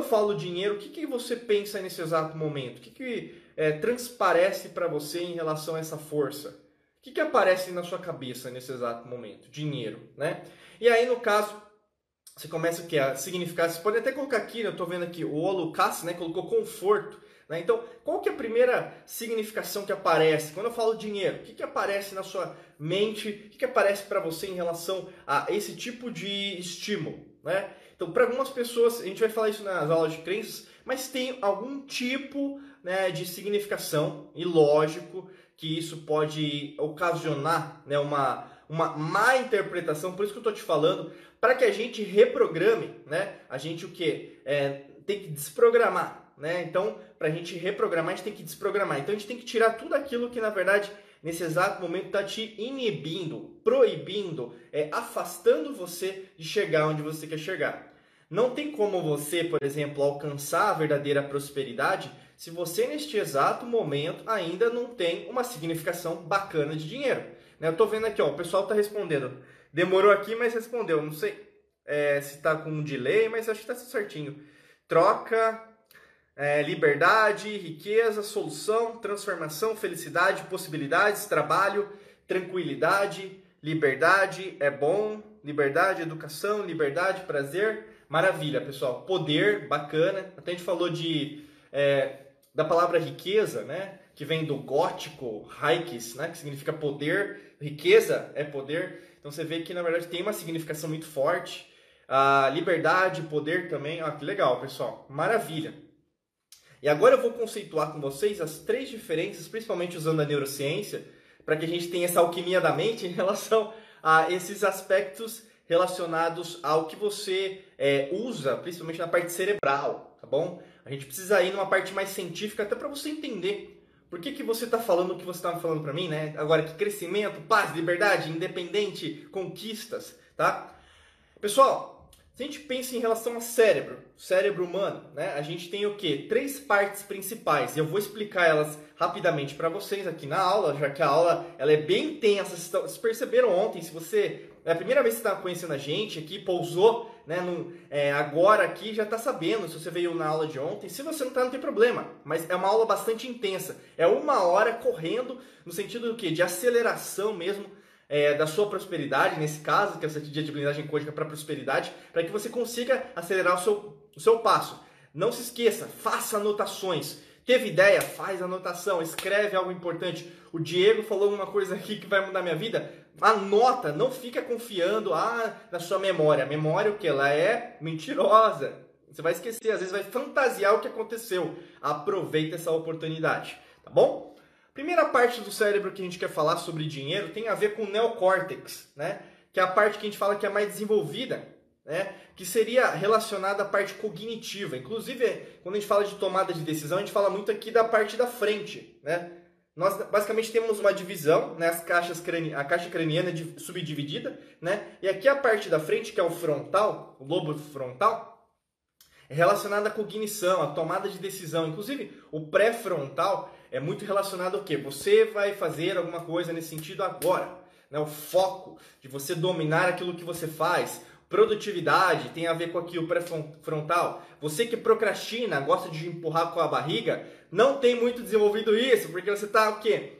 eu falo dinheiro, o que, que você pensa nesse exato momento? O que, que é, transparece para você em relação a essa força? O que, que aparece na sua cabeça nesse exato momento? Dinheiro, né? E aí, no caso, você começa o que? A significar, você pode até colocar aqui, eu estou vendo aqui, o Olucas, né, colocou conforto. Né? Então, qual que é a primeira significação que aparece? Quando eu falo dinheiro, o que, que aparece na sua mente? O que, que aparece para você em relação a esse tipo de estímulo? Né? Então, para algumas pessoas, a gente vai falar isso nas aulas de crenças, mas tem algum tipo né, de significação e lógico que isso pode ocasionar né, uma, uma má interpretação. Por isso que eu estou te falando, para que a gente reprograme, né, a gente o que? É, tem que desprogramar. Né? Então, para a gente reprogramar, a gente tem que desprogramar. Então, a gente tem que tirar tudo aquilo que, na verdade, nesse exato momento está te inibindo, proibindo, é, afastando você de chegar onde você quer chegar. Não tem como você, por exemplo, alcançar a verdadeira prosperidade se você neste exato momento ainda não tem uma significação bacana de dinheiro. Né? Eu estou vendo aqui, ó, o pessoal está respondendo. Demorou aqui, mas respondeu. Não sei é, se está com um delay, mas acho que está certinho. Troca, é, liberdade, riqueza, solução, transformação, felicidade, possibilidades, trabalho, tranquilidade, liberdade é bom, liberdade, educação, liberdade, prazer, Maravilha, pessoal. Poder, bacana. Até a gente falou de, é, da palavra riqueza, né? Que vem do gótico, Reikis, né? Que significa poder. Riqueza é poder. Então você vê que na verdade tem uma significação muito forte. A liberdade, poder também. Ah, que legal, pessoal. Maravilha. E agora eu vou conceituar com vocês as três diferenças, principalmente usando a neurociência, para que a gente tenha essa alquimia da mente em relação a esses aspectos relacionados ao que você é, usa, principalmente na parte cerebral, tá bom? A gente precisa ir numa parte mais científica até para você entender por que, que você está falando o que você está falando para mim, né? Agora, que crescimento, paz, liberdade, independente, conquistas, tá? Pessoal, se a gente pensa em relação ao cérebro, cérebro humano, né? A gente tem o que? Três partes principais. E eu vou explicar elas rapidamente para vocês aqui na aula, já que a aula ela é bem intensa. Vocês perceberam ontem, se você é a primeira vez que está conhecendo a gente aqui, pousou né, no, é, agora aqui, já está sabendo se você veio na aula de ontem. Se você não está, não tem problema. Mas é uma aula bastante intensa. É uma hora correndo, no sentido do quê? De aceleração mesmo é, da sua prosperidade, nesse caso, que é essa dia de blindagem códica para prosperidade, para que você consiga acelerar o seu, o seu passo. Não se esqueça, faça anotações. Teve ideia? Faz anotação, escreve algo importante. O Diego falou alguma coisa aqui que vai mudar minha vida? Anota, não fica confiando ah, na sua memória. A memória o que? Ela é mentirosa. Você vai esquecer, às vezes vai fantasiar o que aconteceu. Aproveita essa oportunidade, tá bom? Primeira parte do cérebro que a gente quer falar sobre dinheiro tem a ver com o neocórtex, né? Que é a parte que a gente fala que é mais desenvolvida, né? Que seria relacionada à parte cognitiva. Inclusive, quando a gente fala de tomada de decisão, a gente fala muito aqui da parte da frente, né? Nós basicamente temos uma divisão, né, as caixas crani... a caixa craniana é subdividida, né? E aqui a parte da frente, que é o frontal, o lobo frontal, é relacionada à cognição, à tomada de decisão. Inclusive, o pré-frontal é muito relacionado ao quê? Você vai fazer alguma coisa nesse sentido agora. Né? O foco de você dominar aquilo que você faz, Produtividade tem a ver com aqui o pré-frontal. Você que procrastina, gosta de empurrar com a barriga, não tem muito desenvolvido isso, porque você está o quê?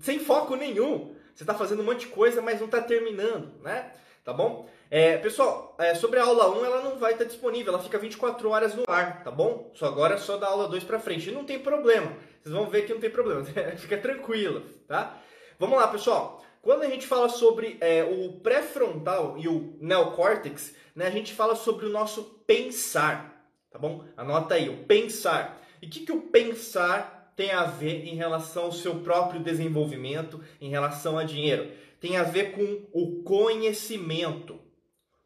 Sem foco nenhum. Você está fazendo um monte de coisa, mas não está terminando, né? Tá bom? É, pessoal, é, sobre a aula 1, ela não vai estar disponível, ela fica 24 horas no ar, tá bom? Só agora é só da aula 2 para frente. E não tem problema. Vocês vão ver que não tem problema. fica tranquilo, tá? Vamos lá, pessoal. Quando a gente fala sobre é, o pré-frontal e o neocórtex, né, a gente fala sobre o nosso pensar, tá bom? Anota aí, o pensar. E o que, que o pensar tem a ver em relação ao seu próprio desenvolvimento, em relação a dinheiro? Tem a ver com o conhecimento.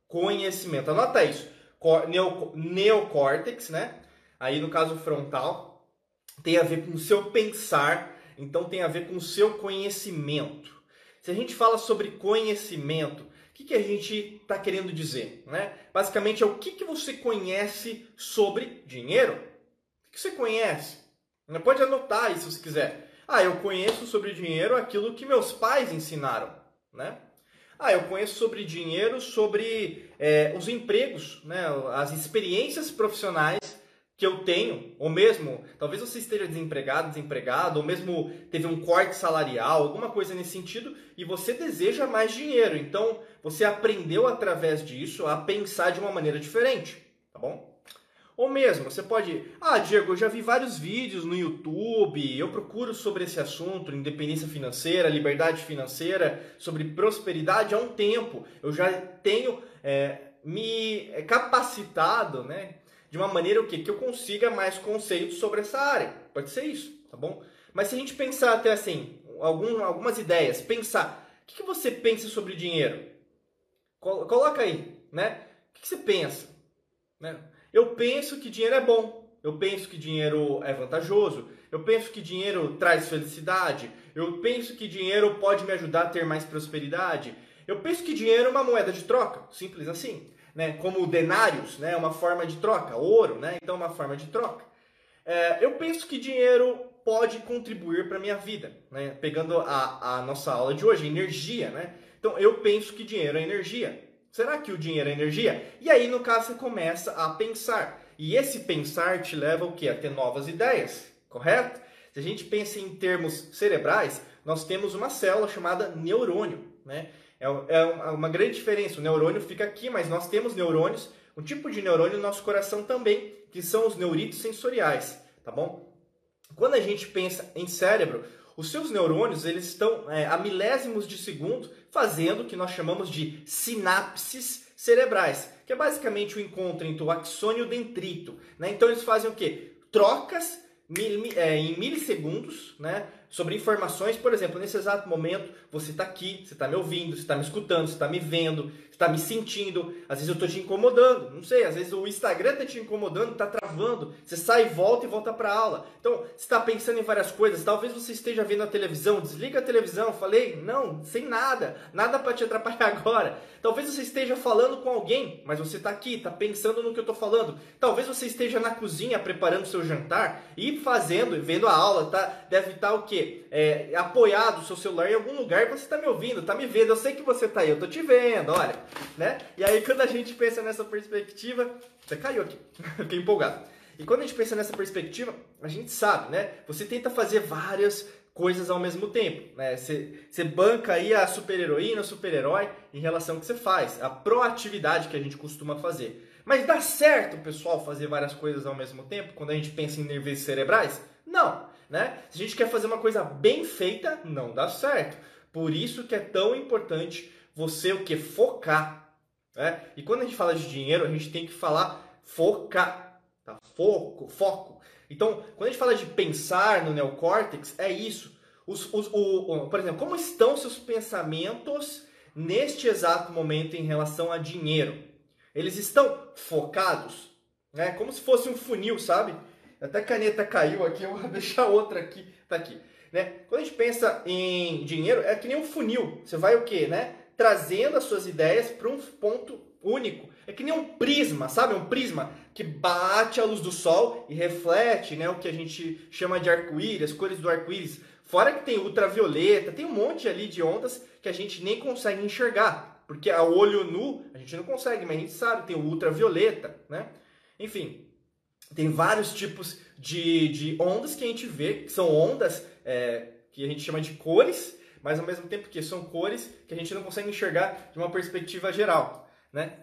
Conhecimento. Anota isso. Neocórtex, né? Aí no caso frontal, tem a ver com o seu pensar, então tem a ver com o seu conhecimento. Se a gente fala sobre conhecimento, o que, que a gente está querendo dizer? Né? Basicamente é o que, que você conhece sobre dinheiro. O que, que você conhece? Você pode anotar isso se quiser. Ah, eu conheço sobre dinheiro aquilo que meus pais ensinaram. Né? Ah, eu conheço sobre dinheiro, sobre é, os empregos, né? as experiências profissionais que eu tenho, ou mesmo, talvez você esteja desempregado, desempregado, ou mesmo teve um corte salarial, alguma coisa nesse sentido, e você deseja mais dinheiro. Então, você aprendeu através disso a pensar de uma maneira diferente, tá bom? Ou mesmo, você pode, ah, Diego, eu já vi vários vídeos no YouTube, eu procuro sobre esse assunto, independência financeira, liberdade financeira, sobre prosperidade há um tempo. Eu já tenho é, me capacitado, né? De uma maneira o quê? que eu consiga mais conceitos sobre essa área. Pode ser isso, tá bom? Mas se a gente pensar até assim, algum, algumas ideias, pensar, o que, que você pensa sobre dinheiro? Coloca aí, né? O que, que você pensa? Né? Eu penso que dinheiro é bom. Eu penso que dinheiro é vantajoso. Eu penso que dinheiro traz felicidade. Eu penso que dinheiro pode me ajudar a ter mais prosperidade. Eu penso que dinheiro é uma moeda de troca, simples assim né, como denários, né, uma forma de troca, ouro, né, então uma forma de troca. É, eu penso que dinheiro pode contribuir para a minha vida, né, pegando a, a nossa aula de hoje, energia, né, então eu penso que dinheiro é energia. Será que o dinheiro é energia? E aí, no caso, você começa a pensar. E esse pensar te leva o quê? A ter novas ideias, correto? Se a gente pensa em termos cerebrais, nós temos uma célula chamada neurônio, né? É, é uma grande diferença. O neurônio fica aqui, mas nós temos neurônios, um tipo de neurônio no nosso coração também, que são os neuritos sensoriais, tá bom? Quando a gente pensa em cérebro, os seus neurônios eles estão é, a milésimos de segundo fazendo o que nós chamamos de sinapses cerebrais, que é basicamente o encontro entre o axônio e o dendrito. Né? Então eles fazem o quê? Trocas mil, é, em milissegundos, né? Sobre informações, por exemplo, nesse exato momento, você está aqui, você está me ouvindo, você está me escutando, você está me vendo, está me sentindo, às vezes eu estou te incomodando, não sei, às vezes o Instagram está te incomodando, está travando, você sai volta e volta para aula. Então, você está pensando em várias coisas, talvez você esteja vendo a televisão, desliga a televisão, falei, não, sem nada, nada para te atrapalhar agora. Talvez você esteja falando com alguém, mas você está aqui, está pensando no que eu estou falando. Talvez você esteja na cozinha preparando seu jantar e fazendo, vendo a aula, tá? deve estar tá o quê? É, apoiado o seu celular em algum lugar você está me ouvindo, está me vendo, eu sei que você está aí, eu estou te vendo, olha né? E aí quando a gente pensa nessa perspectiva, você caiu aqui, fiquei empolgado. E quando a gente pensa nessa perspectiva, a gente sabe, né? Você tenta fazer várias coisas ao mesmo tempo, né? Você, você banca aí a super-heroína, super-herói em relação ao que você faz, a proatividade que a gente costuma fazer. Mas dá certo, pessoal, fazer várias coisas ao mesmo tempo quando a gente pensa em nervos cerebrais? Não, né? Se a gente quer fazer uma coisa bem feita, não dá certo. Por isso que é tão importante você o que? Focar. Né? E quando a gente fala de dinheiro, a gente tem que falar focar. Tá? Foco, foco. Então, quando a gente fala de pensar no neocórtex, é isso. Os, os, o, o, por exemplo, como estão seus pensamentos neste exato momento em relação a dinheiro? Eles estão focados? Né? Como se fosse um funil, sabe? Até a caneta caiu aqui, eu vou deixar outra aqui. Tá aqui. Né? Quando a gente pensa em dinheiro, é que nem um funil. Você vai o quê? Né? trazendo as suas ideias para um ponto único. É que nem um prisma, sabe? Um prisma que bate a luz do sol e reflete né, o que a gente chama de arco-íris, as cores do arco-íris. Fora que tem ultravioleta, tem um monte ali de ondas que a gente nem consegue enxergar. Porque a olho nu a gente não consegue, mas a gente sabe, tem o ultravioleta, né? Enfim, tem vários tipos de, de ondas que a gente vê, que são ondas é, que a gente chama de cores, mas ao mesmo tempo que são cores que a gente não consegue enxergar de uma perspectiva geral, né?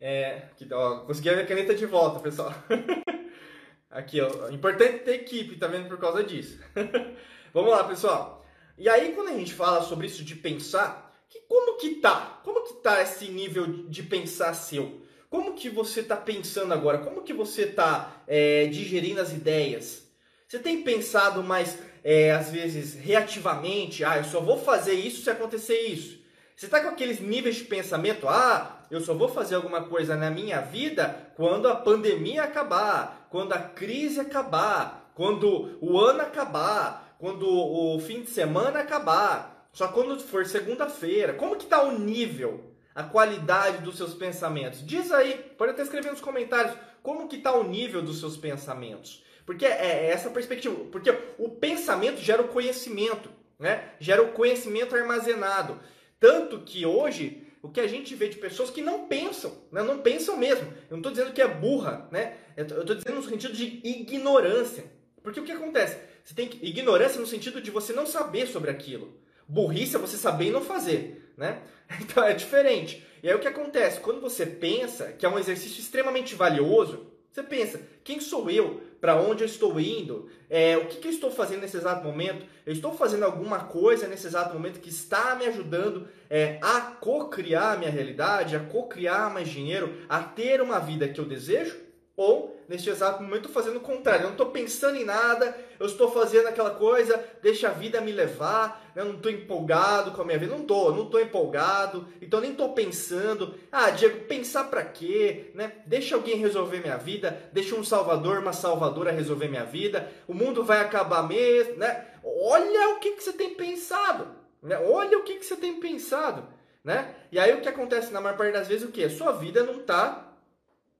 É, aqui, ó, consegui a caneta de volta, pessoal. aqui, ó, importante ter equipe, tá vendo por causa disso. Vamos lá, pessoal. E aí quando a gente fala sobre isso de pensar, que, como que tá? Como que tá esse nível de pensar seu? Como que você está pensando agora? Como que você está é, digerindo as ideias? Você tem pensado mais é, às vezes, reativamente, ah, eu só vou fazer isso se acontecer isso. Você está com aqueles níveis de pensamento, ah, eu só vou fazer alguma coisa na minha vida quando a pandemia acabar, quando a crise acabar, quando o ano acabar, quando o fim de semana acabar, só quando for segunda-feira. Como que está o nível, a qualidade dos seus pensamentos? Diz aí, pode até escrever nos comentários, como que está o nível dos seus pensamentos? Porque é, é essa perspectiva. Porque o pensamento gera o conhecimento, né? Gera o conhecimento armazenado. Tanto que hoje o que a gente vê de pessoas que não pensam, né? não pensam mesmo. Eu não estou dizendo que é burra, né? Eu estou dizendo no sentido de ignorância. Porque o que acontece? Você tem que, ignorância no sentido de você não saber sobre aquilo. Burrice é você saber e não fazer, né? Então é diferente. E aí o que acontece? Quando você pensa, que é um exercício extremamente valioso, você pensa, quem sou eu? Para onde eu estou indo? É, o que, que, eu estou fazendo nesse exato momento? Eu estou fazendo alguma coisa nesse exato momento que está me ajudando é, a co-criar a minha realidade, a co-criar mais dinheiro, a ter uma vida que eu desejo? Ou, neste exato momento, estou fazendo o contrário. Eu não estou pensando em nada, eu estou fazendo aquela coisa, deixa a vida me levar, né? eu não estou empolgado com a minha vida. Não estou, não estou empolgado, então nem estou pensando. Ah, Diego, pensar para quê? Né? Deixa alguém resolver minha vida, deixa um salvador, uma salvadora resolver minha vida, o mundo vai acabar mesmo. Né? Olha o que, que você tem pensado. Né? Olha o que, que você tem pensado. Né? E aí o que acontece na maior parte das vezes o que? Sua vida não está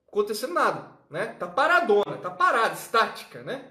acontecendo nada né? Tá paradona, tá parada, estática, né?